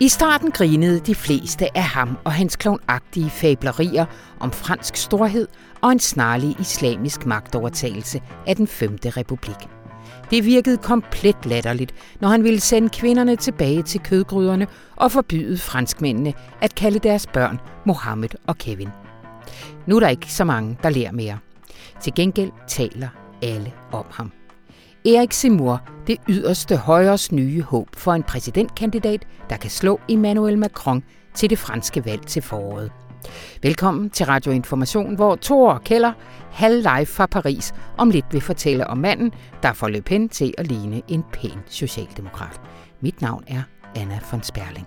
I starten grinede de fleste af ham og hans klovnagtige fablerier om fransk storhed og en snarlig islamisk magtovertagelse af den 5. republik. Det virkede komplet latterligt, når han ville sende kvinderne tilbage til kødgryderne og forbyde franskmændene at kalde deres børn Mohammed og Kevin. Nu er der ikke så mange, der lærer mere. Til gengæld taler alle om ham. Erik Seymour, det yderste højres nye håb for en præsidentkandidat, der kan slå Emmanuel Macron til det franske valg til foråret. Velkommen til Radio Information, hvor Thor Keller, halv live fra Paris, om lidt vil fortælle om manden, der får Le Pen til at ligne en pæn socialdemokrat. Mit navn er Anna von Sperling.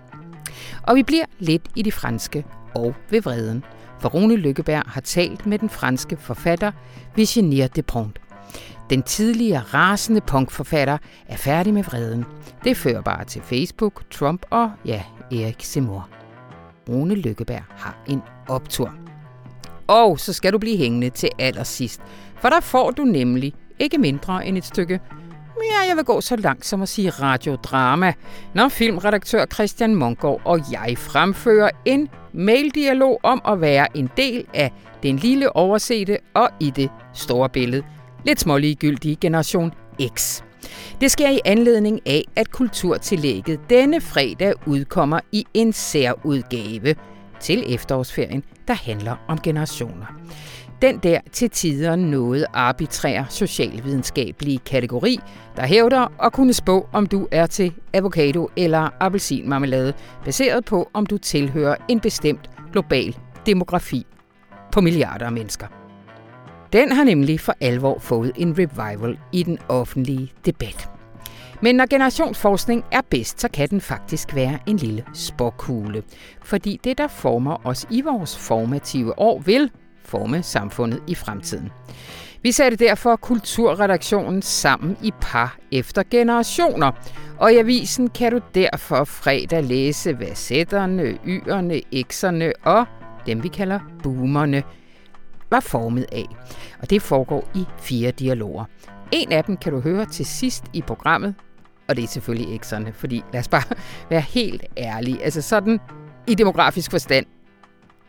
Og vi bliver lidt i de franske og ved vreden, for Rune Lykkeberg har talt med den franske forfatter Virginie Despont. Den tidligere rasende punkforfatter er færdig med vreden. Det fører bare til Facebook, Trump og, ja, Erik Simor. Rune Lykkeberg har en optur. Og så skal du blive hængende til allersidst, for der får du nemlig ikke mindre end et stykke Ja, jeg vil gå så langt som at sige radiodrama, når filmredaktør Christian Mongård og jeg fremfører en maildialog om at være en del af den lille oversete og i det store billede lidt småliggyldige generation X. Det sker i anledning af, at Kulturtillægget denne fredag udkommer i en særudgave til efterårsferien, der handler om generationer. Den der til tider noget arbitrære socialvidenskabelige kategori, der hævder at kunne spå, om du er til avocado eller appelsinmarmelade, baseret på, om du tilhører en bestemt global demografi på milliarder af mennesker. Den har nemlig for alvor fået en revival i den offentlige debat. Men når generationsforskning er bedst, så kan den faktisk være en lille sporkugle. Fordi det, der former os i vores formative år, vil forme samfundet i fremtiden. Vi satte derfor kulturredaktionen sammen i par efter generationer, og i avisen kan du derfor fredag læse, hvad sætterne, yerne, ekserne og dem vi kalder boomerne var formet af. Og det foregår i fire dialoger. En af dem kan du høre til sidst i programmet, og det er selvfølgelig ekserne, fordi lad os bare være helt ærlige. Altså sådan i demografisk forstand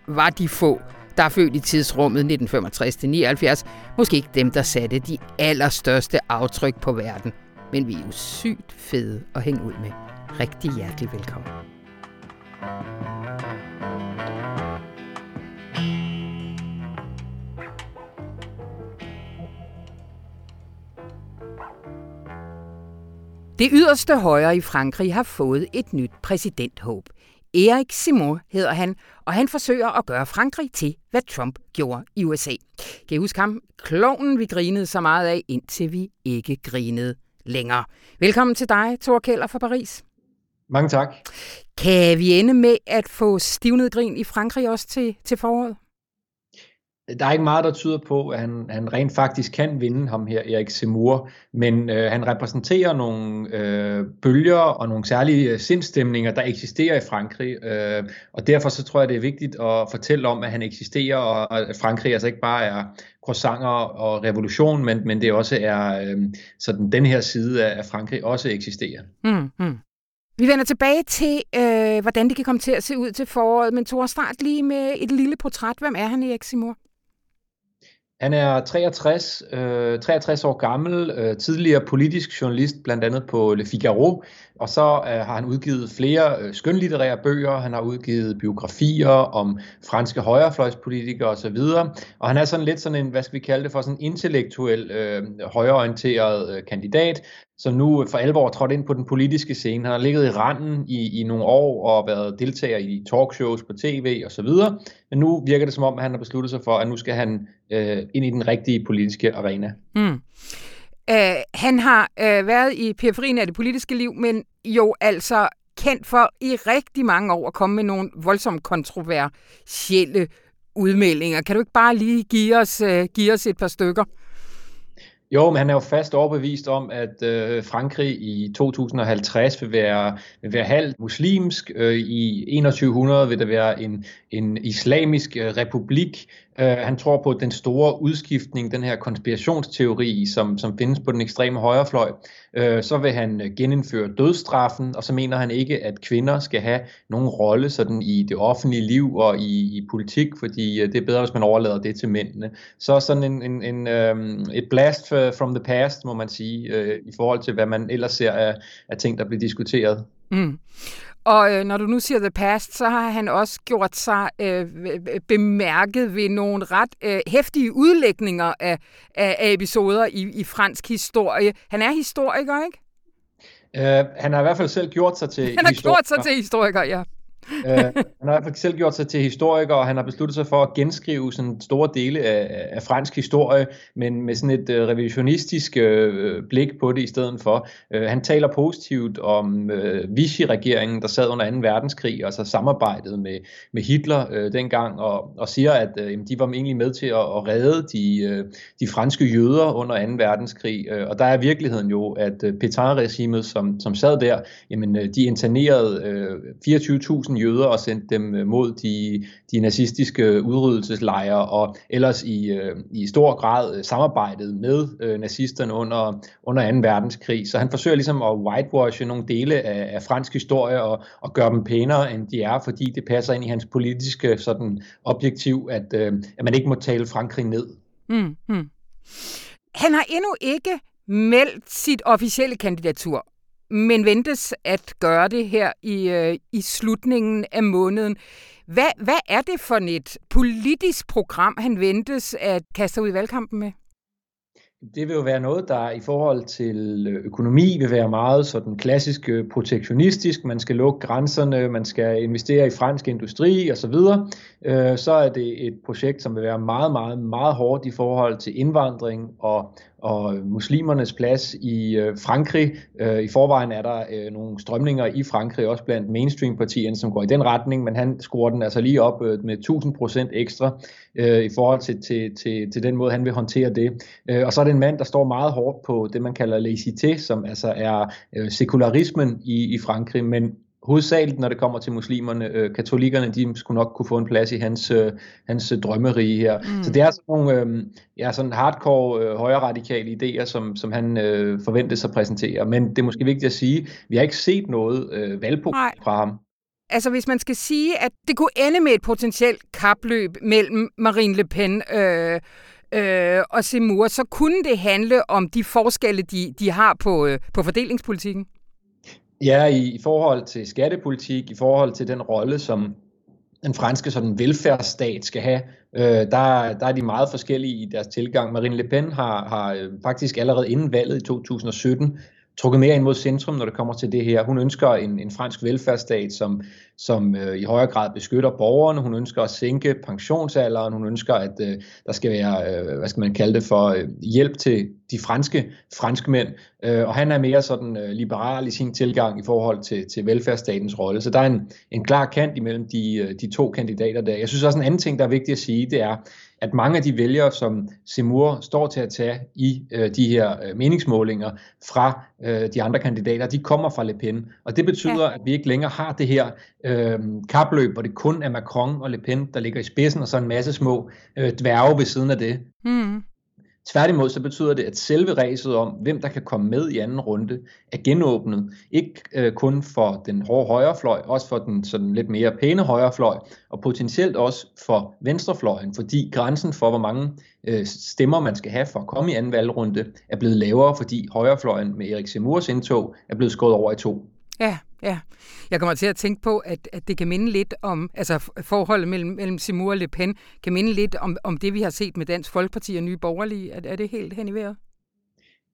var de få, der er født i tidsrummet 1965-79, måske ikke dem, der satte de allerstørste aftryk på verden. Men vi er jo sygt fede at hænge ud med. Rigtig hjertelig velkommen. Det yderste højre i Frankrig har fået et nyt præsidenthåb. Erik Simon hedder han, og han forsøger at gøre Frankrig til, hvad Trump gjorde i USA. Kan I huske ham? Kloven vi grinede så meget af, indtil vi ikke grinede længere. Velkommen til dig, Thor Keller fra Paris. Mange tak. Kan vi ende med at få stivnet grin i Frankrig også til, til foråret? Der er ikke meget, der tyder på, at han, han rent faktisk kan vinde ham her, Erik Semur, men øh, han repræsenterer nogle øh, bølger og nogle særlige øh, sindstemninger, der eksisterer i Frankrig, øh, og derfor så tror jeg, det er vigtigt at fortælle om, at han eksisterer, og at Frankrig altså ikke bare er croissanter og revolution, men, men det også er øh, sådan den her side af, Frankrig også eksisterer. Mm, mm. Vi vender tilbage til, øh, hvordan det kan komme til at se ud til foråret, men Thor, start lige med et lille portræt. Hvem er han, Erik Simur? Han er 63, øh, 63 år gammel, øh, tidligere politisk journalist, blandt andet på Le Figaro, og så øh, har han udgivet flere øh, skønlitterære bøger, han har udgivet biografier om franske højrefløjspolitikere osv., og han er sådan lidt sådan en, hvad skal vi kalde det for, sådan en intellektuel, øh, højreorienteret øh, kandidat, som nu for alvor er trådt ind på den politiske scene. Han har ligget i randen i, i nogle år og været deltager i talkshows på tv osv., men nu virker det som om, at han har besluttet sig for, at nu skal han øh, ind i den rigtige politiske arena. Mm. Uh, han har uh, været i periferien af det politiske liv, men jo altså kendt for i rigtig mange år at komme med nogle voldsomt kontroversielle udmeldinger. Kan du ikke bare lige give os, uh, give os et par stykker? Jo, men han er jo fast overbevist om, at øh, Frankrig i 2050 vil være, vil være halvt muslimsk. Øh, I 2100 vil der være en, en islamisk øh, republik. Øh, han tror på den store udskiftning, den her konspirationsteori, som, som findes på den ekstreme højrefløj. Øh, så vil han øh, genindføre dødsstraffen, og så mener han ikke, at kvinder skal have nogen rolle sådan i det offentlige liv og i, i politik, fordi øh, det er bedre, hvis man overlader det til mændene. Så sådan en, en, en, øh, et blast from the past, må man sige, øh, i forhold til, hvad man ellers ser af, af ting, der bliver diskuteret. Mm. Og øh, når du nu siger The Past, så har han også gjort sig øh, bemærket ved nogle ret øh, hæftige udlægninger af, af, af episoder i, i fransk historie. Han er historiker, ikke? Uh, han har i hvert fald selv gjort sig til Han har historiker. gjort sig til historiker, ja øh, han har i hvert fald selv gjort sig til historiker, og han har besluttet sig for at genskrive sådan store dele af, af fransk historie, men med sådan et øh, revisionistisk øh, blik på det i stedet for. Øh, han taler positivt om øh, Vichy-regeringen, der sad under 2. verdenskrig, og så samarbejdet med, med Hitler øh, dengang, og, og siger, at øh, de var egentlig med til at, at redde de, øh, de franske jøder under 2. verdenskrig. Øh, og der er virkeligheden jo, at øh, Pétain-regimet, som, som sad der, jamen, øh, de internerede øh, 24.000 jøder og sendte dem øh, mod de, de nazistiske udryddelseslejre, og ellers i, øh, i stor grad samarbejdede samarbejdet med øh, nazisterne under, under 2. verdenskrig. Så han forsøger ligesom at whitewashe nogle dele af, af fransk historie og, og gøre dem pænere, end de er, fordi det passer ind i hans politiske sådan, objektiv, at, øh, at man ikke må tale Frankrig ned. Mm, mm. Han har endnu ikke meldt sit officielle kandidatur men ventes at gøre det her i, øh, i slutningen af måneden. Hvad, hvad er det for et politisk program, han ventes at kaste ud i valgkampen med? Det vil jo være noget, der i forhold til øh, økonomi vil være meget sådan klassisk øh, protektionistisk. Man skal lukke grænserne, man skal investere i fransk industri osv. Øh, så er det et projekt, som vil være meget, meget, meget hårdt i forhold til indvandring og og muslimernes plads i øh, Frankrig. Øh, I forvejen er der øh, nogle strømninger i Frankrig, også blandt mainstream-partierne, som går i den retning, men han scorer den altså lige op øh, med 1000% ekstra øh, i forhold til, til, til, til den måde, han vil håndtere det. Øh, og så er det en mand, der står meget hårdt på det, man kalder laicité, som altså er øh, sekularismen i, i Frankrig, men hovedsageligt, når det kommer til muslimerne. Øh, katolikkerne, de skulle nok kunne få en plads i hans, øh, hans drømmerige her. Mm. Så det er sådan nogle øh, ja, sådan hardcore øh, højre radikale idéer, som, som han øh, forventes at præsentere. Men det er måske vigtigt at sige, vi har ikke set noget øh, valgprogram fra ham. Altså hvis man skal sige, at det kunne ende med et potentielt kapløb mellem Marine Le Pen øh, øh, og Seymour, så kunne det handle om de forskelle, de, de har på, øh, på fordelingspolitikken? Ja, i, i forhold til skattepolitik, i forhold til den rolle, som den franske sådan velfærdsstat skal have, øh, der, der er de meget forskellige i deres tilgang. Marine Le Pen har, har øh, faktisk allerede inden valget i 2017 trukket mere ind mod centrum, når det kommer til det her. Hun ønsker en, en fransk velfærdsstat, som, som øh, i højere grad beskytter borgerne. Hun ønsker at sænke pensionsalderen. Hun ønsker, at øh, der skal være, øh, hvad skal man kalde det for, øh, hjælp til de franske franskmænd. Øh, og han er mere sådan øh, liberal i sin tilgang i forhold til, til velfærdsstatens rolle. Så der er en, en klar kant imellem de, øh, de to kandidater der. Jeg synes også en anden ting, der er vigtigt at sige, det er, at mange af de vælgere, som Seymour står til at tage i øh, de her øh, meningsmålinger fra øh, de andre kandidater, de kommer fra Le Pen. Og det betyder, ja. at vi ikke længere har det her øh, kapløb, hvor det kun er Macron og Le Pen, der ligger i spidsen, og så en masse små øh, dværge ved siden af det. Mm. Tværtimod så betyder det, at selve ræset om, hvem der kan komme med i anden runde, er genåbnet. Ikke øh, kun for den hårde højrefløj, også for den sådan lidt mere pæne højrefløj, og potentielt også for venstrefløjen, fordi grænsen for, hvor mange øh, stemmer man skal have for at komme i anden valgrunde, er blevet lavere, fordi højrefløjen med Erik Semurs indtog er blevet skåret over i to. Ja, ja. Jeg kommer til at tænke på, at, at det kan minde lidt om, altså forholdet mellem, mellem Simur og Le Pen, kan minde lidt om, om det, vi har set med Dansk Folkeparti og Nye Borgerlige. Er, er det helt hen i vejret?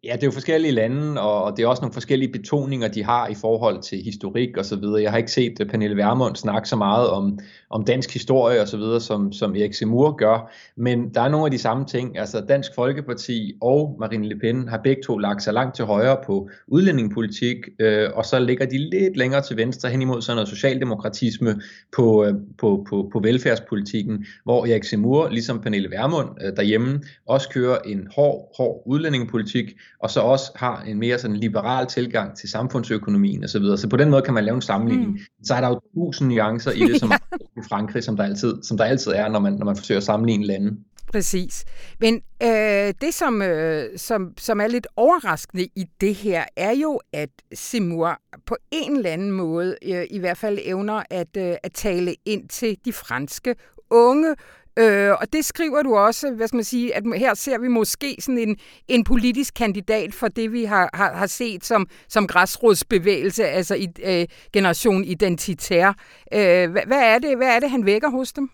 Ja, det er jo forskellige lande, og det er også nogle forskellige betoninger, de har i forhold til historik og så videre. Jeg har ikke set øh, Pernille Vermund snakke så meget om, om dansk historie og så videre, som, som Erik Semur gør, men der er nogle af de samme ting. Altså Dansk Folkeparti og Marine Le Pen har begge to lagt sig langt til højre på udlændingepolitik, øh, og så ligger de lidt længere til venstre hen imod sådan noget socialdemokratisme på, øh, på, på, på velfærdspolitikken, hvor Erik Semur, ligesom Pernille Vermund øh, derhjemme, også kører en hård, hård udlændingepolitik, og så også har en mere sådan liberal tilgang til samfundsøkonomien osv. Så, videre. så på den måde kan man lave en sammenligning. Mm. Så er der jo tusind nuancer i det, som ja. i Frankrig, som der, altid, som der altid er, når man, når man forsøger at sammenligne lande. Præcis. Men øh, det, som, øh, som, som er lidt overraskende i det her, er jo, at Simur på en eller anden måde øh, i hvert fald evner at, øh, at tale ind til de franske unge. Øh, og det skriver du også, hvad skal man sige, at her ser vi måske sådan en, en politisk kandidat for det, vi har, har, har set som, som græsrodsbevægelse, altså i, øh, generation identitær. Øh, hvad, hvad, er det, hvad er det, han vækker hos dem?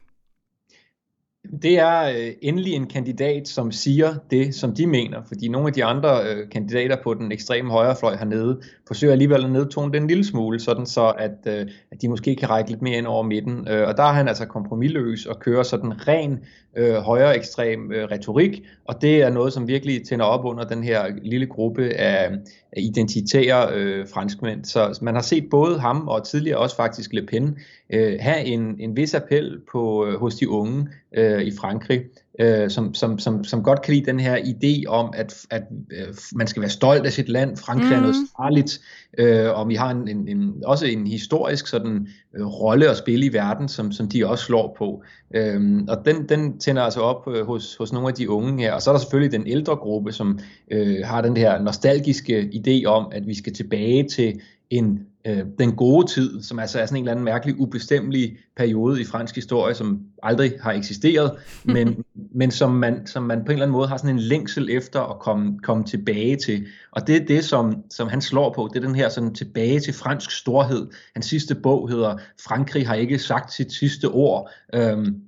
Det er øh, endelig en kandidat, som siger det, som de mener, fordi nogle af de andre øh, kandidater på den ekstreme højrefløj hernede forsøger alligevel at nedtone den en lille smule, sådan så at, øh, at de måske kan række lidt mere ind over midten. Øh, og der er han altså kompromilløs og kører sådan ren øh, højre ekstrem øh, retorik, og det er noget, som virkelig tænder op under den her lille gruppe af, af identitære øh, franskmænd. Så man har set både ham og tidligere også faktisk Le Pen øh, have en, en vis appel på, øh, hos de unge øh, i Frankrig, øh, som, som, som, som godt kan lide den her idé om, at, at øh, man skal være stolt af sit land. Frankrig mm. er noget særligt, øh, og vi har en, en, en, også en historisk sådan øh, rolle at spille i verden, som, som de også slår på. Øh, og den, den tænder altså op øh, hos, hos nogle af de unge her. Og så er der selvfølgelig den ældre gruppe, som øh, har den her nostalgiske idé om, at vi skal tilbage til en øh, den gode tid, som altså er sådan en eller anden mærkelig ubestemmelig periode i fransk historie, som aldrig har eksisteret, men, men som, man, som man på en eller anden måde har sådan en længsel efter at komme, komme tilbage til. Og det er det, som, som han slår på, det er den her sådan tilbage til fransk storhed. Hans sidste bog hedder Frankrig har ikke sagt sit sidste ord. Øhm,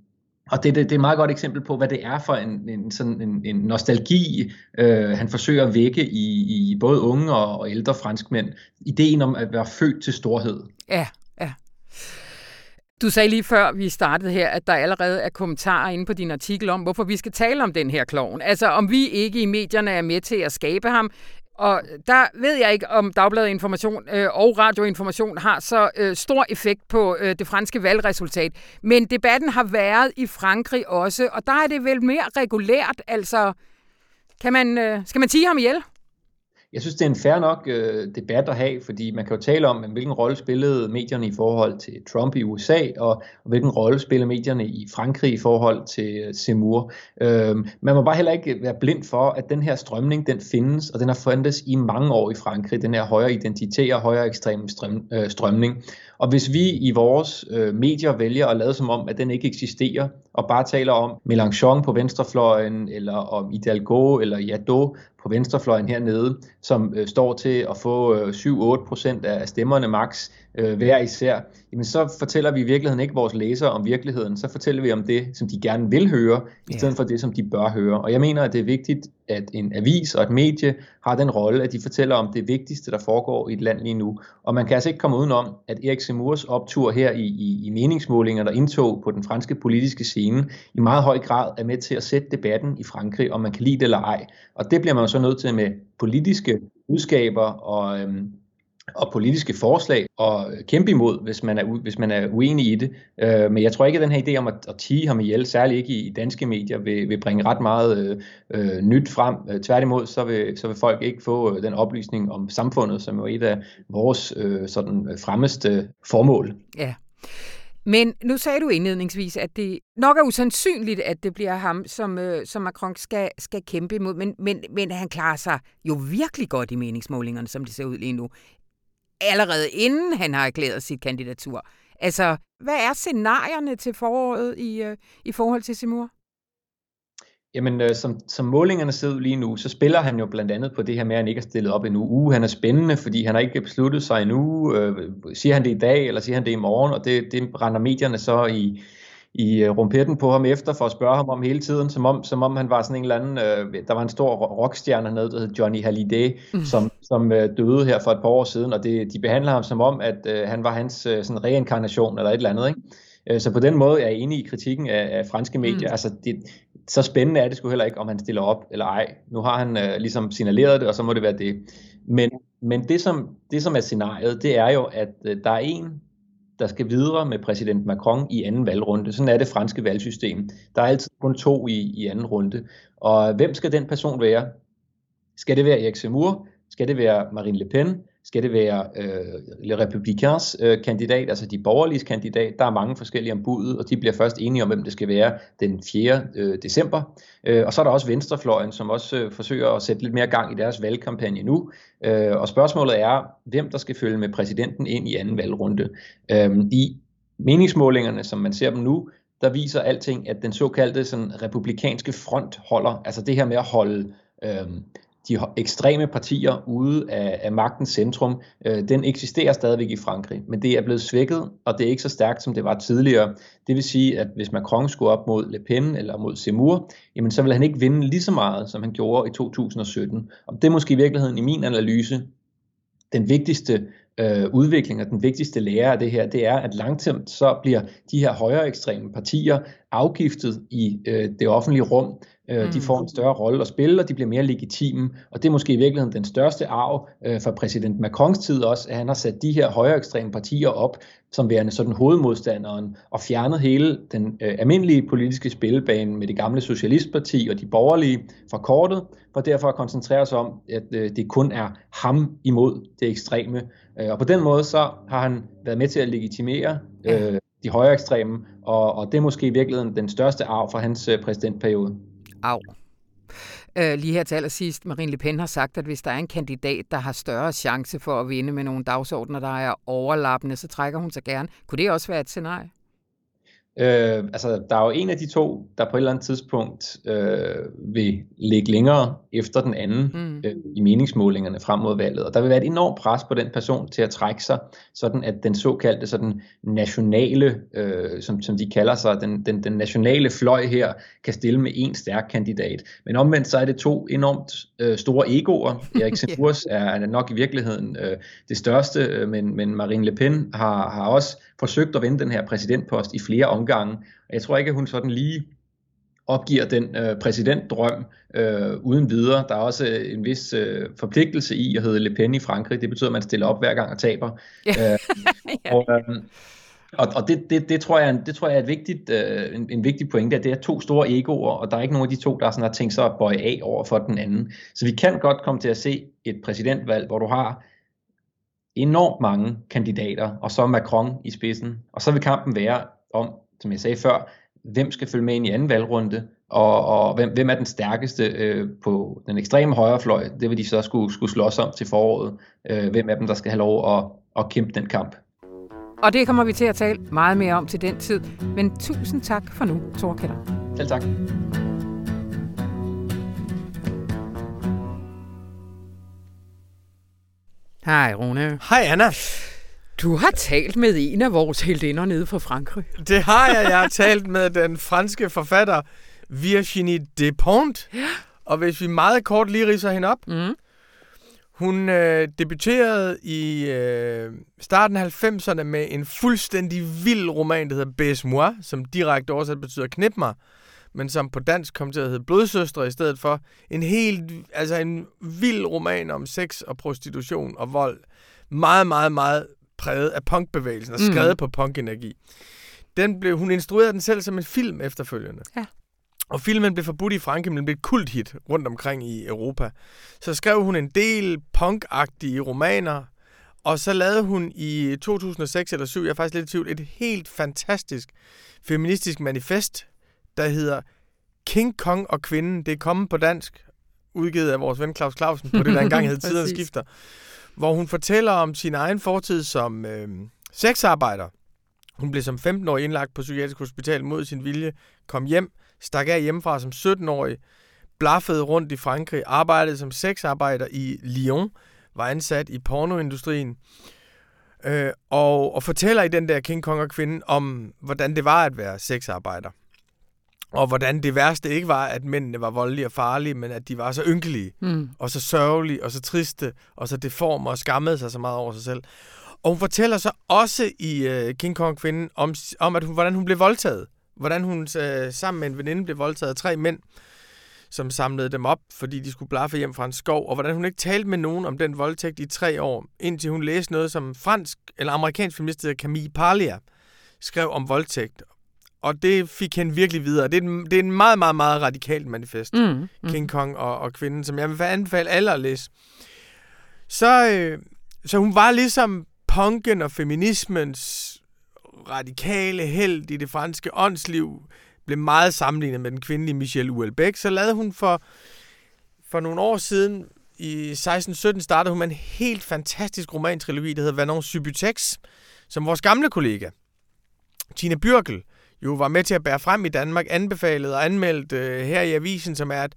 og det, det, det er et meget godt eksempel på, hvad det er for en, en, sådan en, en nostalgi, øh, han forsøger at vække i, i både unge og, og ældre franskmænd. Ideen om at være født til storhed. Ja, ja. Du sagde lige før vi startede her, at der allerede er kommentarer inde på din artikel om, hvorfor vi skal tale om den her klovn. Altså om vi ikke i medierne er med til at skabe ham, og der ved jeg ikke, om Dagbladet Information øh, og Radioinformation har så øh, stor effekt på øh, det franske valgresultat. Men debatten har været i Frankrig også, og der er det vel mere regulært. Altså, kan man, øh, skal man sige ham ihjel? Jeg synes, det er en fair nok øh, debat at have, fordi man kan jo tale om, hvilken rolle spillede medierne i forhold til Trump i USA, og, og hvilken rolle spiller medierne i Frankrig i forhold til øh, Seymour. Øh, man må bare heller ikke være blind for, at den her strømning, den findes, og den har fundet i mange år i Frankrig, den her højere identitet og højere ekstrem strøm, øh, strømning. Og hvis vi i vores øh, medier vælger at lade som om, at den ikke eksisterer, og bare taler om Mélenchon på venstrefløjen, eller om Hidalgo eller Jadot på venstrefløjen hernede, som øh, står til at få øh, 7-8 procent af stemmerne max øh, hver især, jamen så fortæller vi i virkeligheden ikke vores læsere om virkeligheden, så fortæller vi om det, som de gerne vil høre, i stedet ja. for det, som de bør høre. Og jeg mener, at det er vigtigt, at en avis og et medie har den rolle, at de fortæller om det vigtigste, der foregår i et land lige nu. Og man kan altså ikke komme udenom, at Erik Semurs optur her i, i, i meningsmålinger, der indtog på den franske politiske scene, i meget høj grad er med til at sætte debatten i Frankrig, om man kan lide det eller ej. Og det bliver man jo så nødt til med politiske budskaber og, øhm, og politiske forslag og kæmpe imod, hvis man er, hvis man er uenig i det. Øh, men jeg tror ikke, at den her idé om at, at tige ham ihjel, særligt ikke i, i danske medier, vil, vil bringe ret meget øh, øh nyt frem. Øh, tværtimod, så vil, så vil folk ikke få øh, den oplysning om samfundet, som er et af vores øh, sådan øh, fremmeste formål. Ja. Men nu sagde du indledningsvis, at det nok er usandsynligt, at det bliver ham, som, øh, som Macron skal, skal kæmpe imod, men, men, men han klarer sig jo virkelig godt i meningsmålingerne, som det ser ud lige nu allerede inden han har erklæret sit kandidatur. Altså, hvad er scenarierne til foråret i, øh, i forhold til Simur? Jamen, øh, som, som målingerne ser ud lige nu, så spiller han jo blandt andet på det her med, at han ikke er stillet op endnu. Uh, han er spændende, fordi han har ikke besluttet sig endnu. Øh, siger han det i dag, eller siger han det i morgen? Og det, det render medierne så i, i øh, rumpetten på ham efter for at spørge ham om hele tiden, som om, som om han var sådan en eller anden, øh, der var en stor rockstjerne hernede, der hed Johnny Hallyday, mm. som, som øh, døde her for et par år siden, og det, de behandler ham som om, at øh, han var hans øh, sådan reinkarnation eller et eller andet, ikke? Øh, så på den måde er jeg enig i kritikken af, af franske medier. Mm. Altså, det, så spændende er det sgu heller ikke, om han stiller op eller ej. Nu har han øh, ligesom signaleret det, og så må det være det. Men, men det, som, det, som er scenariet, det er jo, at øh, der er en der skal videre med præsident Macron i anden valgrunde. Sådan er det franske valgsystem. Der er altid kun to i, i anden runde. Og hvem skal den person være? Skal det være Erik Zemmour? Skal det være Marine Le Pen? Skal det være øh, Le øh, kandidat, altså de borgerlige kandidat? Der er mange forskellige om budet, og de bliver først enige om, hvem det skal være den 4. Øh, december. Øh, og så er der også Venstrefløjen, som også øh, forsøger at sætte lidt mere gang i deres valgkampagne nu. Øh, og spørgsmålet er, hvem der skal følge med præsidenten ind i anden valgrunde. Øh, I meningsmålingerne, som man ser dem nu, der viser alting, at den såkaldte sådan, republikanske front holder, altså det her med at holde øh, de ekstreme partier ude af, af magtens centrum, øh, den eksisterer stadigvæk i Frankrig, men det er blevet svækket, og det er ikke så stærkt, som det var tidligere. Det vil sige, at hvis Macron skulle op mod Le Pen eller mod Zemmour, jamen så vil han ikke vinde lige så meget, som han gjorde i 2017. Og det er måske i virkeligheden i min analyse den vigtigste øh, udvikling og den vigtigste lære af det her, det er, at langsomt så bliver de her højere ekstreme partier afgiftet i øh, det offentlige rum. Øh, mm. De får en større rolle at spille, og de bliver mere legitime. Og det er måske i virkeligheden den største arv øh, for præsident Macrons tid også, at han har sat de her højere ekstreme partier op som værende sådan hovedmodstanderen, og fjernet hele den øh, almindelige politiske spillebane med det gamle Socialistparti og de borgerlige fra kortet, for derfor at koncentrere sig om, at øh, det kun er ham imod det ekstreme. Øh, og på den måde så har han været med til at legitimere øh, de højere ekstreme, og, og det er måske i virkeligheden den største arv fra hans øh, præsidentperiode. Arv. Øh, lige her til allersidst, Marine Le Pen har sagt, at hvis der er en kandidat, der har større chance for at vinde med nogle dagsordner, der er overlappende, så trækker hun sig gerne. Kunne det også være et scenarie? Øh, altså, der er jo en af de to, der på et eller andet tidspunkt øh, vil ligge længere efter den anden mm. øh, i meningsmålingerne frem mod valget. Og der vil være et enormt pres på den person til at trække sig, sådan at den såkaldte sådan nationale, øh, som, som de kalder sig, den, den, den nationale fløj her, kan stille med en stærk kandidat. Men omvendt så er det to enormt øh, store egoer. Erik Sempurs yeah. er nok i virkeligheden øh, det største, øh, men, men Marine Le Pen har, har også forsøgt at vinde den her præsidentpost i flere omgange. Jeg tror ikke, at hun sådan lige opgiver den øh, præsidentdrøm øh, uden videre. Der er også øh, en vis øh, forpligtelse i at hedde Le Pen i Frankrig. Det betyder, at man stiller op hver gang og taber. Ja. Øh, og, øh, og, og det, det, det, tror jeg, det tror jeg er et vigtigt, øh, en, en vigtig pointe, at det er to store egoer, og der er ikke nogen af de to, der sådan har tænkt sig at bøje af over for den anden. Så vi kan godt komme til at se et præsidentvalg, hvor du har enormt mange kandidater, og så Macron i spidsen. Og så vil kampen være om, som jeg sagde før, hvem skal følge med ind i anden valgrunde, og, og hvem, hvem er den stærkeste øh, på den ekstreme højrefløj. Det vil de så skulle, skulle slås om til foråret. Øh, hvem af dem, der skal have lov at, at kæmpe den kamp. Og det kommer vi til at tale meget mere om til den tid. Men tusind tak for nu, Torkeller. Selv tak. Hej, Rune. Hej, Anna. Du har talt med en af vores heldinder nede fra Frankrig. Det har jeg. Jeg har talt med den franske forfatter Virginie Despont. Ja. Og hvis vi meget kort lige riser hende op. Mm. Hun øh, debuterede i øh, starten af 90'erne med en fuldstændig vild roman, der hedder Bes Moi, som direkte oversat betyder knip mig men som på dansk kom til at hedde Blodsøstre i stedet for. En helt, altså en vild roman om sex og prostitution og vold. Meget, meget, meget præget af punkbevægelsen og mm. skrevet mm. på punkenergi. Den blev, hun instruerede den selv som en film efterfølgende. Ja. Og filmen blev forbudt i Frankrig, men blev et kulthit rundt omkring i Europa. Så skrev hun en del punkagtige romaner, og så lavede hun i 2006 eller 2007, jeg er faktisk lidt i tvivl, et helt fantastisk feministisk manifest, der hedder King Kong og Kvinden. Det er kommet på dansk, udgivet af vores ven Claus Clausen på det, der engang hed Tidens Skifter. Hvor hun fortæller om sin egen fortid som øh, sexarbejder. Hun blev som 15-årig indlagt på psykiatrisk hospital mod sin vilje, kom hjem, stak af hjemmefra som 17-årig, blaffede rundt i Frankrig, arbejdede som sexarbejder i Lyon, var ansat i pornoindustrien, øh, og, og fortæller i den der King Kong og kvinden om, hvordan det var at være sexarbejder. Og hvordan det værste ikke var, at mændene var voldelige og farlige, men at de var så ynkelige, mm. og så sørgelige, og så triste, og så deforme og skammede sig så meget over sig selv. Og hun fortæller så også i uh, King Kong Kvinden om, om at hun, hvordan hun blev voldtaget. Hvordan hun uh, sammen med en veninde blev voldtaget af tre mænd, som samlede dem op, fordi de skulle blaffe hjem fra en skov, og hvordan hun ikke talte med nogen om den voldtægt i tre år, indtil hun læste noget, som fransk eller amerikansk feminist hedder Camille Parlia skrev om voldtægt, og det fik hende virkelig videre. Det er, en, det er en meget, meget, meget radikalt manifest. Mm, mm. King Kong og, og kvinden, som jeg vil anbefale alle at læse. Så, øh, så hun var ligesom punken og feminismens radikale held i det franske åndsliv, blev meget sammenlignet med den kvindelige Michelle Houellebecq. Så lavede hun for, for nogle år siden, i 1617 startede hun med en helt fantastisk romantrilogi, der hedder Vanon Subutex, som vores gamle kollega, Tina Byrkel, jo var med til at bære frem i Danmark, anbefalet og anmeldt øh, her i avisen, som er et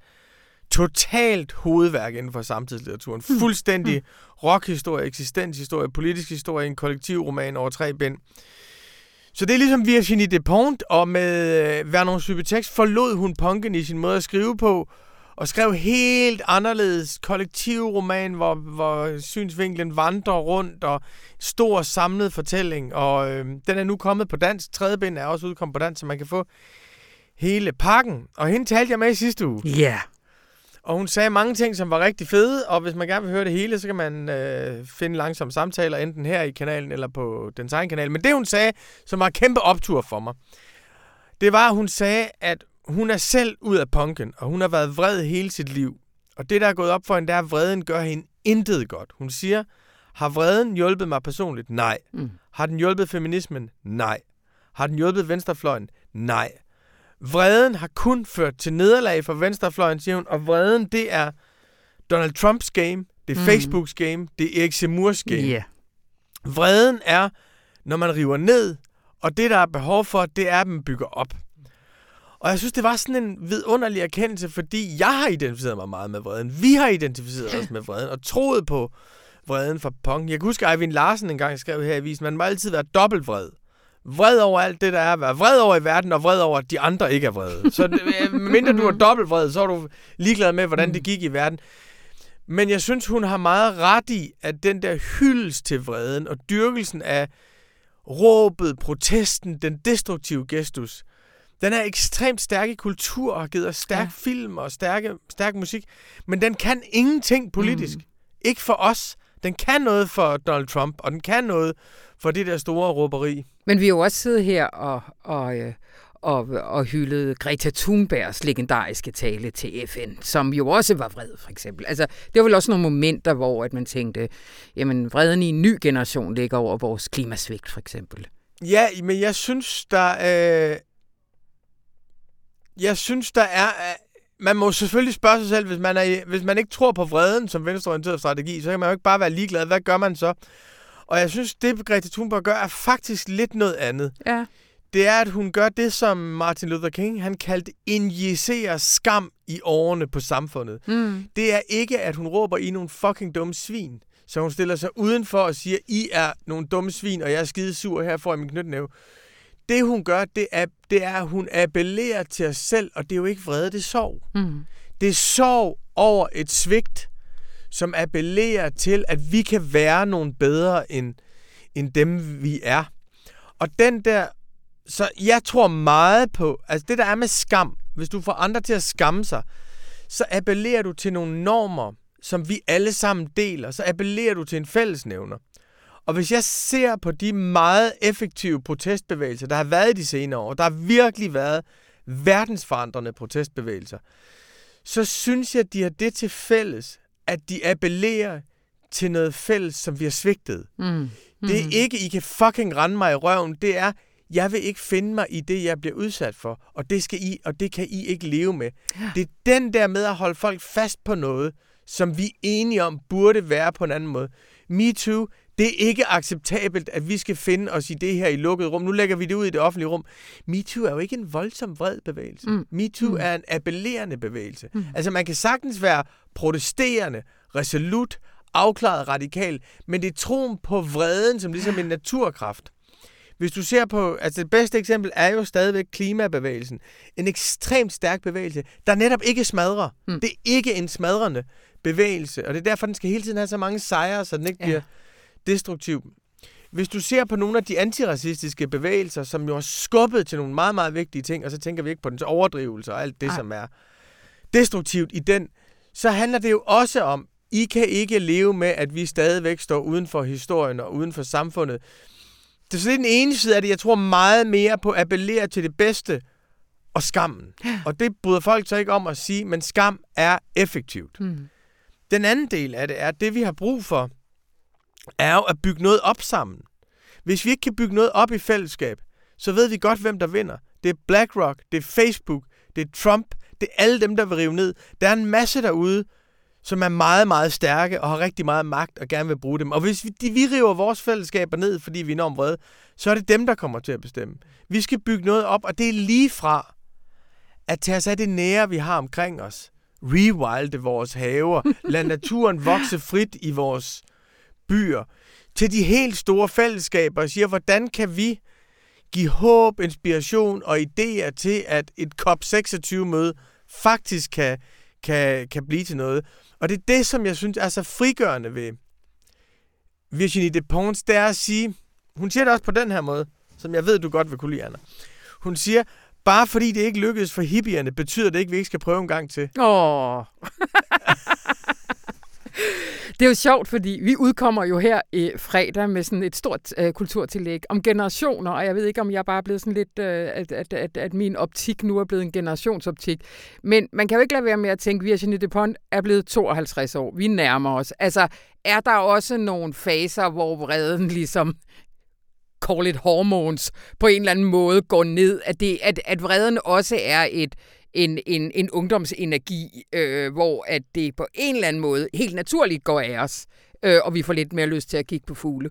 totalt hovedværk inden for samtidslitteraturen. Hmm. Fuldstændig rockhistorie, eksistenshistorie, politisk historie, en kollektiv roman over tre bind. Så det er ligesom Virginie Despont, og med øh, Vernon Subutex forlod hun punken i sin måde at skrive på, og skrev helt anderledes kollektiv roman, hvor, hvor synsvinklen vandrer rundt, og stor samlet fortælling, og øh, den er nu kommet på dansk. Tredje bind er også udkommet på dansk, så man kan få hele pakken. Og hende talte jeg med i sidste uge. Ja. Yeah. Og hun sagde mange ting, som var rigtig fede, og hvis man gerne vil høre det hele, så kan man øh, finde langsomme samtaler, enten her i kanalen eller på den egen kanal. Men det hun sagde, som var en kæmpe optur for mig, det var, at hun sagde, at hun er selv ud af punken, og hun har været vred hele sit liv. Og det, der er gået op for hende, det er, at vreden gør hende intet godt. Hun siger, har vreden hjulpet mig personligt? Nej. Mm. Har den hjulpet feminismen? Nej. Har den hjulpet venstrefløjen? Nej. Vreden har kun ført til nederlag for venstrefløjen, siger hun, og vreden, det er Donald Trumps game, det er Mm. Facebooks game, det er Erik Semurs game. Ja. Vreden er, når man river ned, og det, der er behov for, det er, at man bygger op. Og jeg synes, det var sådan en vidunderlig erkendelse, fordi jeg har identificeret mig meget med vreden. Vi har identificeret os med vreden, og troet på vreden for punk. Jeg kan huske, at Eivind Larsen engang skrev her i avisen, man må altid være dobbelt vred. Vred over alt det, der er at være vred over i verden, og vred over, at de andre ikke er vrede. Så øh, mindre du er dobbelt vred, så er du ligeglad med, hvordan det gik i verden. Men jeg synes, hun har meget ret i, at den der hyldest til vreden og dyrkelsen af råbet, protesten, den destruktive gestus, den er ekstremt stærk i kultur og har givet os stærk Ja. film og stærke, stærk musik. Men den kan ingenting politisk. Mm. Ikke for os. Den kan noget for Donald Trump, og den kan noget for det der store råberi. Men vi har jo også siddet her og, og, øh, og, og hyldet Greta Thunbergs legendariske tale til FN, som jo også var vred, for eksempel. Altså, det var vel også nogle momenter, hvor at man tænkte, jamen, vreden i en ny generation ligger over vores klimasvigt, for eksempel. Ja, men jeg synes, der øh, jeg synes, der er... Øh, man må selvfølgelig spørge sig selv, hvis man, er, hvis man ikke tror på vreden som venstreorienteret strategi, så kan man jo ikke bare være ligeglad. Hvad gør man så? Og jeg synes, det Greta Thunberg gør, er faktisk lidt noget andet. Ja. Det er, at hun gør det, som Martin Luther King han kaldte injicere skam i årene på samfundet. Mm. Det er ikke, at hun råber, I nogle fucking dumme svin. Så hun stiller sig udenfor og siger, I er nogle dumme svin, og jeg er skide sur her for min knytnæve. Det hun gør, det er, det er, at hun appellerer til os selv, og det er jo ikke vrede, det er sorg. Mm. Det er sorg over et svigt, som appellerer til, at vi kan være nogen bedre end, end dem, vi er. Og den der... Så jeg tror meget på... Altså det, der er med skam. Hvis du får andre til at skamme sig, så appellerer du til nogle normer, som vi alle sammen deler. Så appellerer du til en fællesnævner. Og hvis jeg ser på de meget effektive protestbevægelser, der har været i de senere år, der har virkelig været verdensforandrende protestbevægelser, så synes jeg, de har det til fælles, at de appellerer til noget fælles, som vi har svigtet. Mm. Det er ikke, I kan fucking rende mig i røven. Det er, jeg vil ikke finde mig i det, jeg bliver udsat for. Og det, skal I, og det kan I ikke leve med. Ja. Det er den der med at holde folk fast på noget, som vi er enige om burde være på en anden måde. Me too, det er ikke acceptabelt, at vi skal finde os i det her i lukket rum. Nu lægger vi det ud i det offentlige rum. MeToo er jo ikke en voldsom vred bevægelse. Mm. MeToo Mm. er en appellerende bevægelse. Mm. Altså man kan sagtens være protesterende, resolut, afklaret radikal, men det er troen på vreden som ligesom en naturkraft. Hvis du ser på, altså det bedste eksempel er jo stadigvæk klimabevægelsen. En ekstremt stærk bevægelse, der netop ikke smadrer. Mm. Det er ikke en smadrende bevægelse, og det er derfor, den skal hele tiden have så mange sejre, så den ikke Ja. bliver destruktiv. Hvis du ser på nogle af de antiracistiske bevægelser, som jo har skubbet til nogle meget, meget vigtige ting, og så tænker vi ikke på dens overdrivelse og alt det, Ej. som er destruktivt i den, så handler det jo også om, I kan ikke leve med, at vi stadigvæk står uden for historien og uden for samfundet. Det, så er den ene side af det. Jeg tror meget mere på at appellere til det bedste og skammen. Og det bryder folk så ikke om at sige, men skam er effektivt. Mm. Den anden del af det er, at det vi har brug for, er jo at bygge noget op sammen. Hvis vi ikke kan bygge noget op i fællesskab, så ved vi godt, hvem der vinder. Det er BlackRock, det er Facebook, det er Trump, det er alle dem, der vil rive ned. Der er en masse derude, som er meget, meget stærke og har rigtig meget magt og gerne vil bruge dem. Og hvis vi, de, vi river vores fællesskaber ned, fordi vi er enormt vrede, så er det dem, der kommer til at bestemme. Vi skal bygge noget op, og det er lige fra at tage os af det nære, vi har omkring os. Rewilde vores haver. Lad naturen vokse frit i vores byer. Til de helt store fællesskaber og siger, hvordan kan vi give håb, inspiration og idéer til, at et COP26-møde faktisk kan, kan, kan blive til noget. Og det er det, som jeg synes er så frigørende ved Virginie Despons, det er at sige, hun siger det også på den her måde, som jeg ved, du godt vil kunne lide, Anna. Hun siger, bare fordi det ikke lykkedes for hippierne, betyder det ikke, at vi ikke skal prøve en gang til. Åh. Det er jo sjovt, fordi vi udkommer jo her i fredag med sådan et stort øh, kulturtillæg om generationer, og jeg ved ikke, om jeg bare er blevet sådan lidt, øh, at, at, at, at min optik nu er blevet en generationsoptik. Men man kan jo ikke lade være med at tænke, at Virginie Despont er blevet 52 år. Vi nærmer os. Altså, er der også nogle faser, hvor vreden ligesom call it hormones, på en eller anden måde går ned, at, det, at, at vreden også er et, en, en, en ungdomsenergi, øh, hvor at det på en eller anden måde helt naturligt går af os, øh, og vi får lidt mere lyst til at kigge på fugle.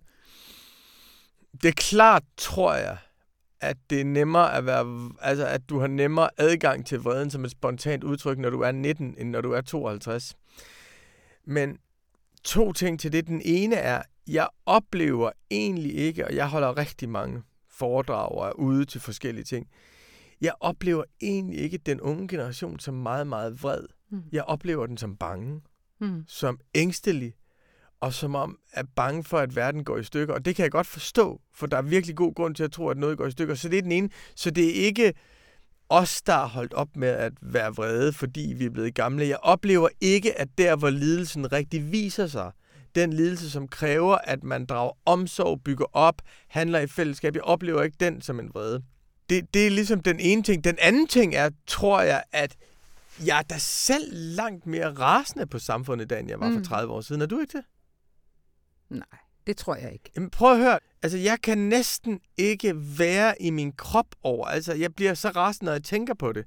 Det er klart, tror jeg, at det er nemmere at være, altså at du har nemmere adgang til vreden som et spontant udtryk, når du er 19, end når du er 52. Men to ting til det. Den ene er, jeg oplever egentlig ikke, og jeg holder rigtig mange foredrag og er ude til forskellige ting, jeg oplever egentlig ikke den unge generation som meget, meget vred. Mm. Jeg oplever den som bange, mm. som ængstelig, og som om er bange for, at verden går i stykker. Og det kan jeg godt forstå, for der er virkelig god grund til at tro, at noget går i stykker. Så det er den ene. Så det er ikke os, der har holdt op med at være vrede, fordi vi er blevet gamle. Jeg oplever ikke, at der, hvor lidelsen rigtig viser sig, den lidelse, som kræver, at man drager omsorg, bygger op, handler i fællesskab, jeg oplever ikke den som en vrede det, det er ligesom den ene ting. Den anden ting er, tror jeg, at jeg er da selv langt mere rasende på samfundet, i dag, end jeg var mm. for 30 år siden. Er du ikke det? Nej, det tror jeg ikke. Jamen, prøv at høre. Altså, jeg kan næsten ikke være i min krop over. Altså, jeg bliver så rasende, når jeg tænker på det.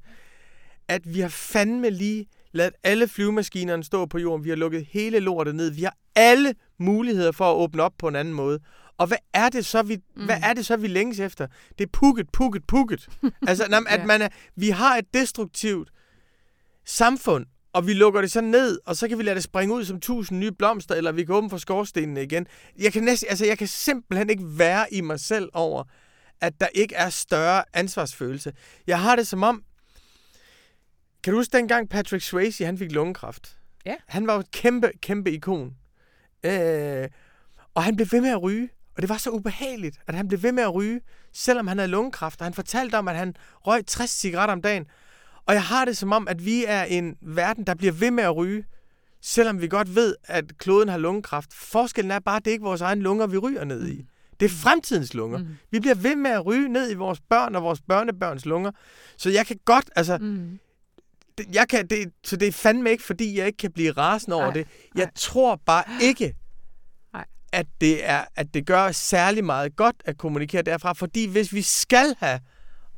At vi har fandme lige ladet alle flyvemaskinerne stå på jorden. Vi har lukket hele lortet ned. Vi har alle muligheder for at åbne op på en anden måde. Og hvad er det så, vi, mm. hvad er det så, vi længes efter? Det er pukket, pukket, pukket. altså, nam, at man er, vi har et destruktivt samfund, og vi lukker det så ned, og så kan vi lade det springe ud som tusind nye blomster, eller vi kan åbne for skorstenene igen. Jeg kan, næsten, altså, jeg kan simpelthen ikke være i mig selv over, at der ikke er større ansvarsfølelse. Jeg har det som om, kan du huske dengang Patrick Swayze, han fik lungekræft? Ja. Han var jo et kæmpe, kæmpe ikon. Øh, og han blev ved med at ryge. Og det var så ubehageligt, at han blev ved med at ryge, selvom han havde lungekræft. Og han fortalte om, at han røg 60 cigaretter om dagen. Og jeg har det som om, at vi er en verden, der bliver ved med at ryge, selvom vi godt ved, at kloden har lungekræft. Forskellen er bare, at det er ikke vores egne lunger, vi ryger ned i. Det er fremtidens lunger. Mm. Vi bliver ved med at ryge ned i vores børn og vores børnebørns lunger. Så jeg kan godt, altså... Mm. Jeg kan, det, så det er fandme ikke, fordi jeg ikke kan blive rasende over Ej. det. Jeg Ej. tror bare ikke, at det, er, at det gør særlig meget godt at kommunikere derfra, fordi hvis vi skal have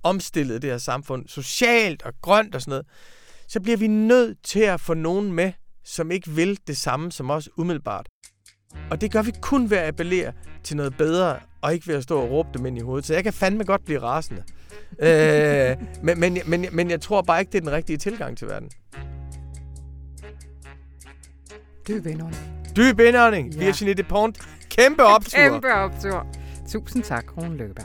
omstillet det her samfund socialt og grønt og sådan noget, så bliver vi nødt til at få nogen med, som ikke vil det samme som os umiddelbart. Og det gør vi kun ved at appellere til noget bedre, og ikke ved at stå og råbe dem ind i hovedet. Så jeg kan fandme godt blive rasende. øh, men, men, men, men jeg tror bare ikke, det er den rigtige tilgang til verden. Dyb indånding. Dyb indånding. Ja. Virginie Despont. Kæmpe optur. Kæmpe optur. Tusind tak, Rune Løber.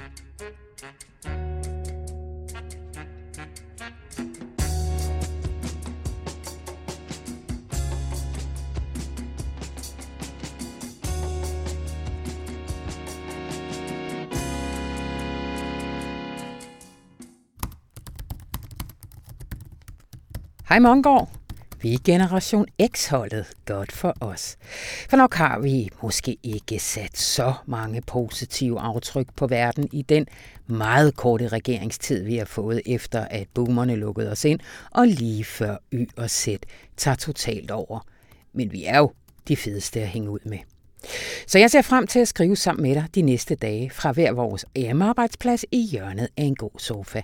Hej Mongård. Vi i Generation X-holdet. Godt for os. For nok har vi måske ikke sat så mange positive aftryk på verden i den meget korte regeringstid, vi har fået efter, at boomerne lukkede os ind, og lige før Y og Z tager totalt over. Men vi er jo de fedeste at hænge ud med. Så jeg ser frem til at skrive sammen med dig de næste dage fra hver vores hjemmearbejdsplads i hjørnet af en god sofa.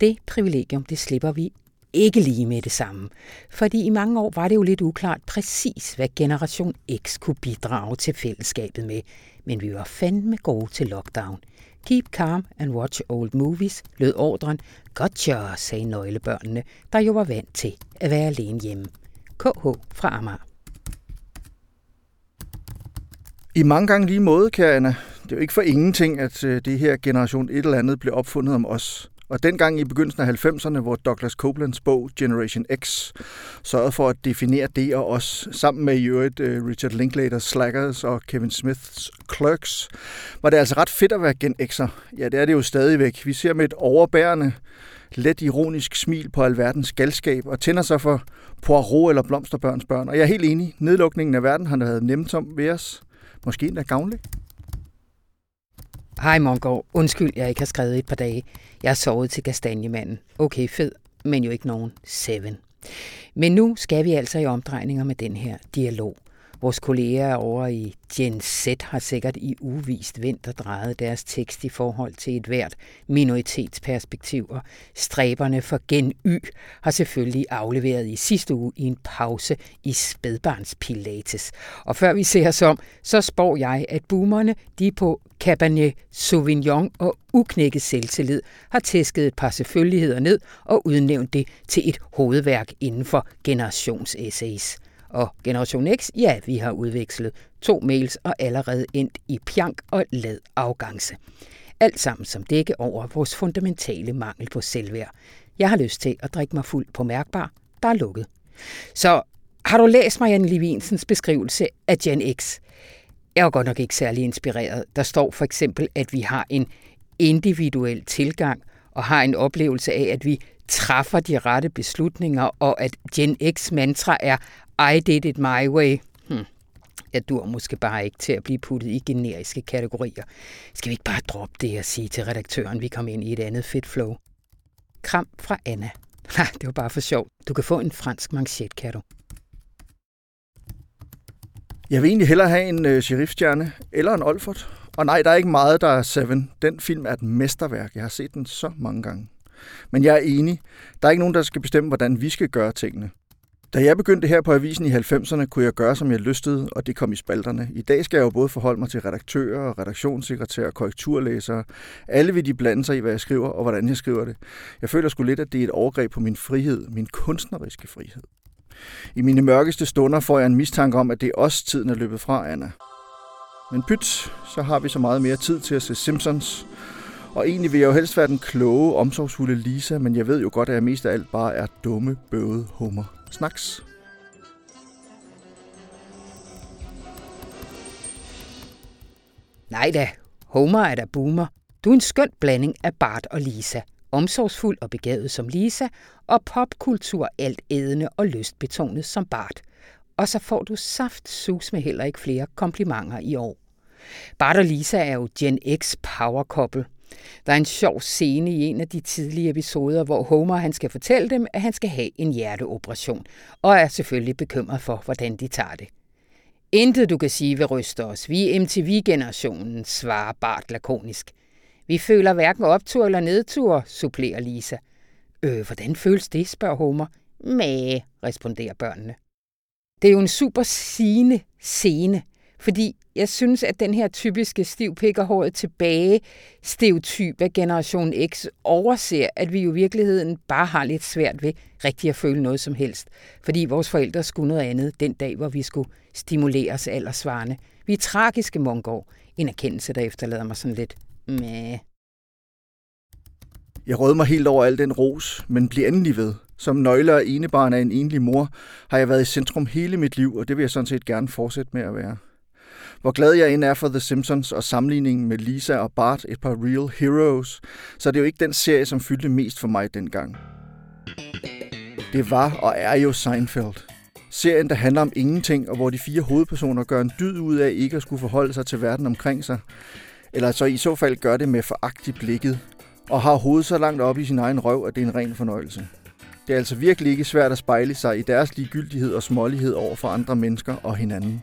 Det privilegium, det slipper vi ikke lige med det samme. Fordi i mange år var det jo lidt uklart præcis, hvad Generation X kunne bidrage til fællesskabet med. Men vi var fandme gode til lockdown. Keep calm and watch old movies, lød ordren. Gotcha, sagde nøglebørnene, der jo var vant til at være alene hjemme. KH fra Amager. I mange gange lige måde, kære Anna. Det er jo ikke for ingenting, at øh, det her generation et eller andet blev opfundet om os. Og dengang i begyndelsen af 90'erne, hvor Douglas Copelands bog Generation X sørgede for at definere det og os, sammen med i øvrigt øh, Richard Linklaters Slackers og Kevin Smiths Clerks, var det altså ret fedt at være Gen X'er. Ja, det er det jo stadigvæk. Vi ser med et overbærende, let ironisk smil på alverdens galskab og tænder sig for Poirot eller Blomsterbørns børn. Og jeg er helt enig, nedlukningen af verden har været nemt som ved os. Måske endda gavnlig. Hej Mongård. Undskyld, jeg ikke har skrevet et par dage. Jeg har sovet til kastanjemanden. Okay, fed, men jo ikke nogen seven. Men nu skal vi altså i omdrejninger med den her dialog. Vores kolleger over i Gen Z har sikkert i uvist vendt og drejet deres tekst i forhold til et hvert minoritetsperspektiv, og stræberne for Gen Y har selvfølgelig afleveret i sidste uge i en pause i spædbarnspilates. Og før vi ser os om, så spår jeg, at boomerne de på Cabernet Sauvignon og uknækket selvtillid har tæsket et par selvfølgeligheder ned og udnævnt det til et hovedværk inden for generationsessays. Og Generation X, ja, vi har udvekslet to mails og allerede endt i pjank og lad afgangse. Alt sammen som dække over vores fundamentale mangel på selvværd. Jeg har lyst til at drikke mig fuld på mærkbar, der er lukket. Så har du læst Marianne Levinsens beskrivelse af Gen X? Jeg er godt nok ikke særlig inspireret. Der står for eksempel, at vi har en individuel tilgang og har en oplevelse af, at vi træffer de rette beslutninger, og at Gen X mantra er i did it my way. Hmm. Jeg dur måske bare ikke til at blive puttet i generiske kategorier. Skal vi ikke bare droppe det og sige til redaktøren, vi kommer ind i et andet fedt flow? Kram fra Anna. Nej, det var bare for sjov. Du kan få en fransk manchet, kan du? Jeg vil egentlig hellere have en øh, sheriffstjerne eller en Olfert. Og nej, der er ikke meget, der er Seven. Den film er et mesterværk. Jeg har set den så mange gange. Men jeg er enig. Der er ikke nogen, der skal bestemme, hvordan vi skal gøre tingene. Da jeg begyndte her på avisen i 90'erne, kunne jeg gøre, som jeg lystede, og det kom i spalterne. I dag skal jeg jo både forholde mig til redaktører, redaktionssekretærer korrekturlæsere. Alle vil de blande sig i, hvad jeg skriver og hvordan jeg skriver det. Jeg føler sgu lidt, at det er et overgreb på min frihed, min kunstneriske frihed. I mine mørkeste stunder får jeg en mistanke om, at det er os, tiden er løbet fra, Anna. Men pyt, så har vi så meget mere tid til at se Simpsons. Og egentlig vil jeg jo helst være den kloge, omsorgsfulde Lisa, men jeg ved jo godt, at jeg mest af alt bare er dumme, bøvede hummer. Snaks. Nej da, Homer er da boomer. Du er en skøn blanding af Bart og Lisa. Omsorgsfuld og begavet som Lisa, og popkultur alt ædende og lystbetonet som Bart. Og så får du saft sus med heller ikke flere komplimenter i år. Bart og Lisa er jo Gen X power couple. Der er en sjov scene i en af de tidlige episoder, hvor Homer han skal fortælle dem, at han skal have en hjerteoperation, og er selvfølgelig bekymret for, hvordan de tager det. Intet du kan sige vil ryste os. Vi er MTV-generationen, svarer Bart lakonisk. Vi føler hverken optur eller nedtur, supplerer Lisa. Øh, hvordan føles det, spørger Homer. Mæh, responderer børnene. Det er jo en super sigende scene, fordi jeg synes, at den her typiske stiv pikkerhåret tilbage stereotyp af Generation X overser, at vi jo i virkeligheden bare har lidt svært ved rigtig at føle noget som helst. Fordi vores forældre skulle noget andet den dag, hvor vi skulle stimuleres aldersvarende. Vi er tragiske mongår. En erkendelse, der efterlader mig sådan lidt med. Jeg rød mig helt over al den ros, men bliver endelig ved. Som nøgler og enebarn af en enlig mor har jeg været i centrum hele mit liv, og det vil jeg sådan set gerne fortsætte med at være. Hvor glad jeg end er for The Simpsons og sammenligningen med Lisa og Bart, et par real heroes, så er det jo ikke den serie, som fyldte mest for mig dengang. Det var og er jo Seinfeld. Serien, der handler om ingenting, og hvor de fire hovedpersoner gør en dyd ud af ikke at skulle forholde sig til verden omkring sig. Eller så i så fald gør det med foragt i blikket, og har hovedet så langt op i sin egen røv, at det er en ren fornøjelse. Det er altså virkelig ikke svært at spejle sig i deres ligegyldighed og smålighed over for andre mennesker og hinanden.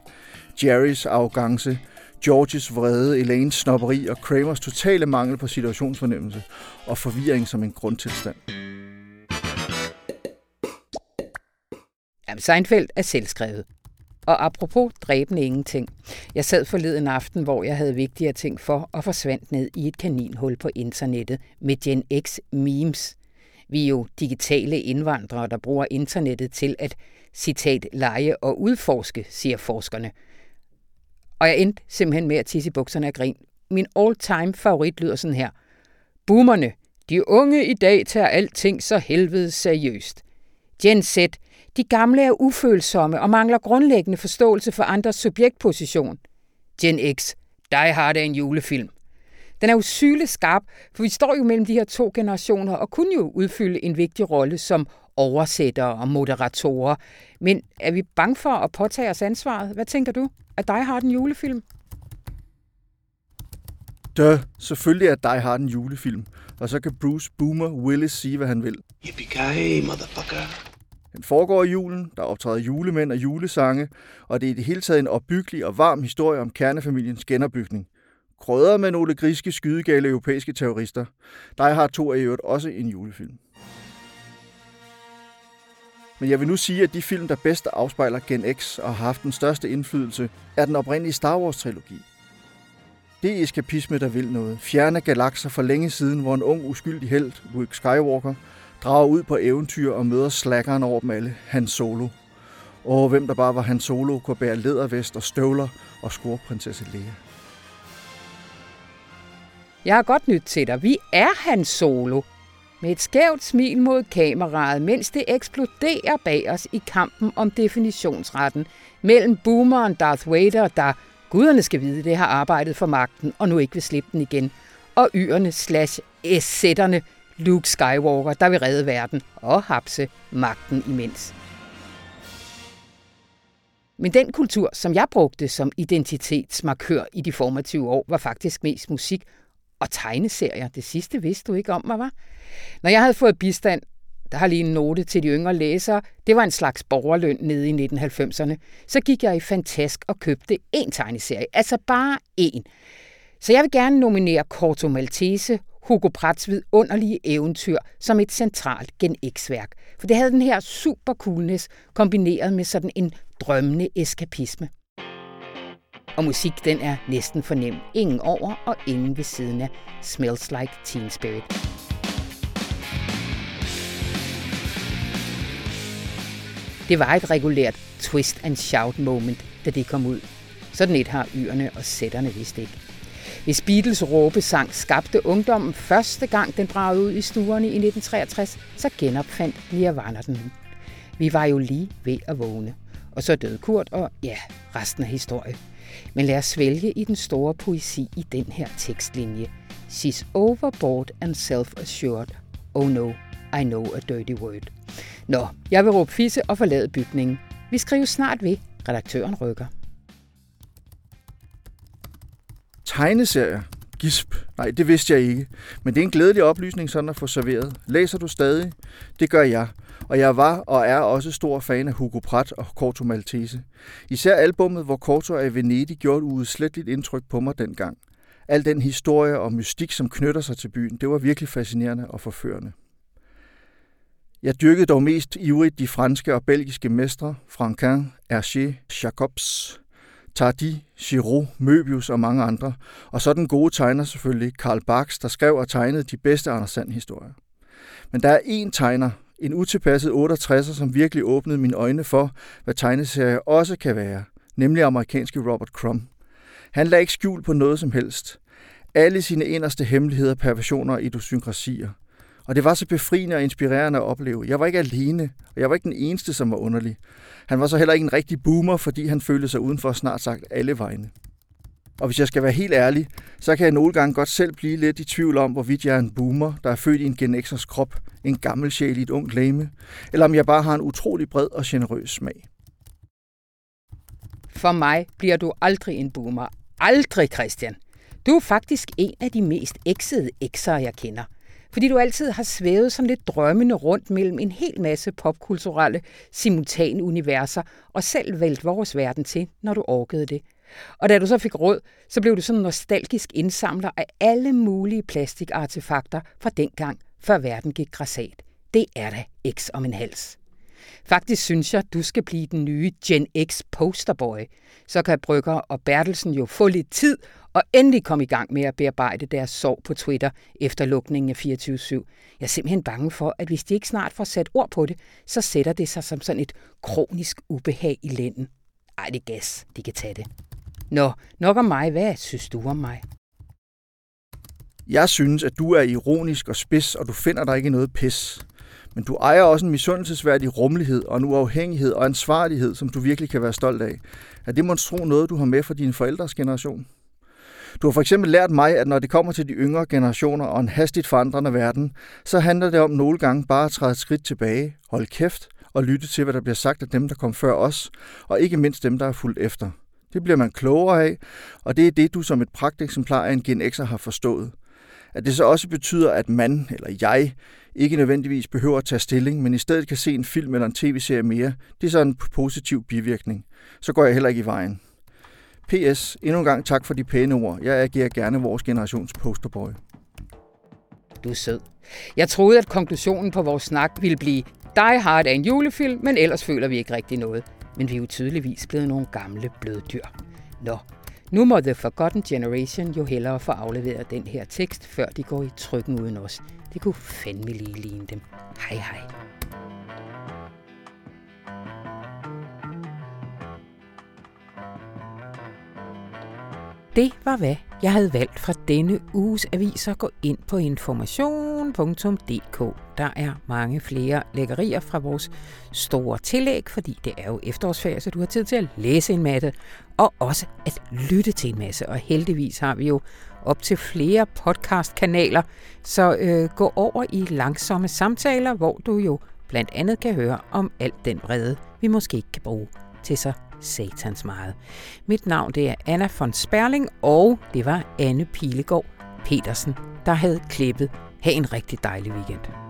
Jerrys arrogance, Georges vrede, Elaines snopperi og Kramers totale mangel på situationsfornemmelse og forvirring som en grundtilstand. Jamen, Seinfeld er selvskrevet. Og apropos dræbende ingenting. Jeg sad forleden aften, hvor jeg havde vigtigere ting for, og forsvandt ned i et kaninhul på internettet med Gen X memes. Vi er jo digitale indvandrere, der bruger internettet til at, citat, lege og udforske, siger forskerne. Og jeg endte simpelthen med at tisse i bukserne af grin. Min all-time favorit lyder sådan her. Boomerne, de unge i dag tager alting så helvede seriøst. Gen Z, de gamle er ufølsomme og mangler grundlæggende forståelse for andres subjektposition. Gen X, Die Hard er en julefilm. Den er jo skarp, for vi står jo mellem de her to generationer og kunne jo udfylde en vigtig rolle som oversættere og moderatorer. Men er vi bange for at påtage os ansvaret? Hvad tænker du? At Die Hard en julefilm? Dø, selvfølgelig er Die Hard en julefilm. Og så kan Bruce Boomer Willis sige, hvad han vil. Yippee motherfucker. Den foregår i julen, der optræder julemænd og julesange, og det er i det hele taget en opbyggelig og varm historie om kernefamiliens genopbygning. Krødret med nogle griske skydegale europæiske terrorister. Der har to i øvrigt også en julefilm. Men jeg vil nu sige, at de film, der bedst afspejler Gen X og har haft den største indflydelse, er den oprindelige Star Wars-trilogi. Det er eskapisme, der vil noget. Fjerne galakser for længe siden, hvor en ung, uskyldig held, Luke Skywalker, drager ud på eventyr og møder slackeren over dem alle, Han Solo. Og hvem der bare var Han Solo, kunne bære lædervest og støvler og score prinsesse Leia. Jeg har godt nyt til dig. Vi er Han Solo. Med et skævt smil mod kameraet, mens det eksploderer bag os i kampen om definitionsretten mellem boomeren Darth Vader, der guderne skal vide, det har arbejdet for magten og nu ikke vil slippe den igen, og yerne slash S-sætterne, Luke Skywalker, der vil redde verden og hapse magten imens. Men den kultur, som jeg brugte som identitetsmarkør i de formative år, var faktisk mest musik og tegneserier. Det sidste vidste du ikke om, mig, var? Når jeg havde fået bistand, der har lige en note til de yngre læsere, det var en slags borgerløn nede i 1990'erne, så gik jeg i Fantask og købte en tegneserie, altså bare en. Så jeg vil gerne nominere Corto Maltese, Hugo Pratts vidunderlige eventyr som et centralt Gen X-værk. For det havde den her super coolness kombineret med sådan en drømmende eskapisme. Og musik, den er næsten for nem. Ingen over og ingen ved siden af Smells Like Teen Spirit. Det var et regulært twist and shout moment, da det kom ud. Sådan et har yrene og sætterne vist ikke. Hvis Beatles råbesang skabte ungdommen første gang den bragede ud i stuerne i 1963, så genopfandt Nirvana den. Vi var jo lige ved at vågne. Og så døde Kurt, og ja, resten af historie. Men lad os svælge i den store poesi i den her tekstlinje. She's overboard and self-assured. Oh no, I know a dirty word. Nå, jeg vil råbe fisse og forlade bygningen. Vi skriver snart ved. Redaktøren rykker. Tegneserier. Gisp. Nej, det vidste jeg ikke. Men det er en glædelig oplysning sådan at få serveret. Læser du stadig? Det gør jeg. Og jeg var og er også stor fan af Hugo Pratt og Corto Maltese. Især albummet, hvor Corto er i Venedig, gjorde et uudsletteligt indtryk på mig dengang. Al den historie og mystik, som knytter sig til byen, det var virkelig fascinerende og forførende. Jeg dyrkede dog mest ivrigt de franske og belgiske mestre, Franquin, Hergé, Jacobs, Tardy, Giraud, Möbius og mange andre, og så den gode tegner selvfølgelig, Karl Barks, der skrev og tegnede de bedste Anders Sand-historier. Men der er én tegner, en utilpasset 68'er, som virkelig åbnede mine øjne for, hvad tegneserier også kan være, nemlig amerikanske Robert Crumb. Han lagde ikke skjul på noget som helst. Alle sine inderste hemmeligheder, perversioner og idiosynkrasier. Og det var så befriende og inspirerende at opleve. Jeg var ikke alene, og jeg var ikke den eneste, som var underlig. Han var så heller ikke en rigtig boomer, fordi han følte sig udenfor snart sagt alle vegne. Og hvis jeg skal være helt ærlig, så kan jeg nogle gange godt selv blive lidt i tvivl om, hvorvidt jeg er en boomer, der er født i en genexers krop, en gammel sjæl i et ungt læme, eller om jeg bare har en utrolig bred og generøs smag. For mig bliver du aldrig en boomer. Aldrig, Christian. Du er faktisk en af de mest eksede ekser, jeg kender. Fordi du altid har svævet sådan lidt drømmende rundt mellem en hel masse popkulturelle simultane universer og selv valgt vores verden til, når du orkede det. Og da du så fik råd, så blev du sådan en nostalgisk indsamler af alle mulige plastikartefakter fra dengang, før verden gik græsat. Det er da X om en hals. Faktisk synes jeg, du skal blive den nye Gen X posterboy. Så kan Brygger og Bertelsen jo få lidt tid og endelig kom i gang med at bearbejde deres sorg på Twitter efter lukningen af 24-7. Jeg er simpelthen bange for, at hvis de ikke snart får sat ord på det, så sætter det sig som sådan et kronisk ubehag i lænden. Ej, det er gas. De kan tage det. Nå, nok om mig. Hvad synes du om mig? Jeg synes, at du er ironisk og spids, og du finder dig ikke noget pis. Men du ejer også en misundelsesværdig rummelighed og en uafhængighed og ansvarlighed, som du virkelig kan være stolt af. Er det monstro noget, du har med fra din forældres generation? Du har for eksempel lært mig, at når det kommer til de yngre generationer og en hastigt forandrende verden, så handler det om nogle gange bare at træde et skridt tilbage, holde kæft og lytte til, hvad der bliver sagt af dem, der kom før os, og ikke mindst dem, der er fulgt efter. Det bliver man klogere af, og det er det, du som et pragteksemplar af en Gen X'er har forstået. At det så også betyder, at man, eller jeg, ikke nødvendigvis behøver at tage stilling, men i stedet kan se en film eller en tv-serie mere, det er så en positiv bivirkning. Så går jeg heller ikke i vejen. PS. Endnu en gang tak for de pæne ord. Jeg agerer gerne vores generations posterboy. Du er sød. Jeg troede, at konklusionen på vores snak ville blive Die Hard er en julefilm, men ellers føler vi ikke rigtig noget. Men vi er jo tydeligvis blevet nogle gamle bløde dyr. Nå, nu må The Forgotten Generation jo hellere få afleveret den her tekst, før de går i trykken uden os. Det kunne fandme lige ligne dem. Hej hej. Det var hvad jeg havde valgt fra denne uges aviser. Gå ind på information.dk. Der er mange flere lækkerier fra vores store tillæg, fordi det er jo efterårsferie, så du har tid til at læse en masse, og også at lytte til en masse. Og heldigvis har vi jo op til flere podcastkanaler, så øh, gå over i langsomme samtaler, hvor du jo blandt andet kan høre om alt den vrede, vi måske ikke kan bruge til så satans meget. Mit navn det er Anna von Sperling, og det var Anne Pilegaard Petersen, der havde klippet. Ha' en rigtig dejlig weekend.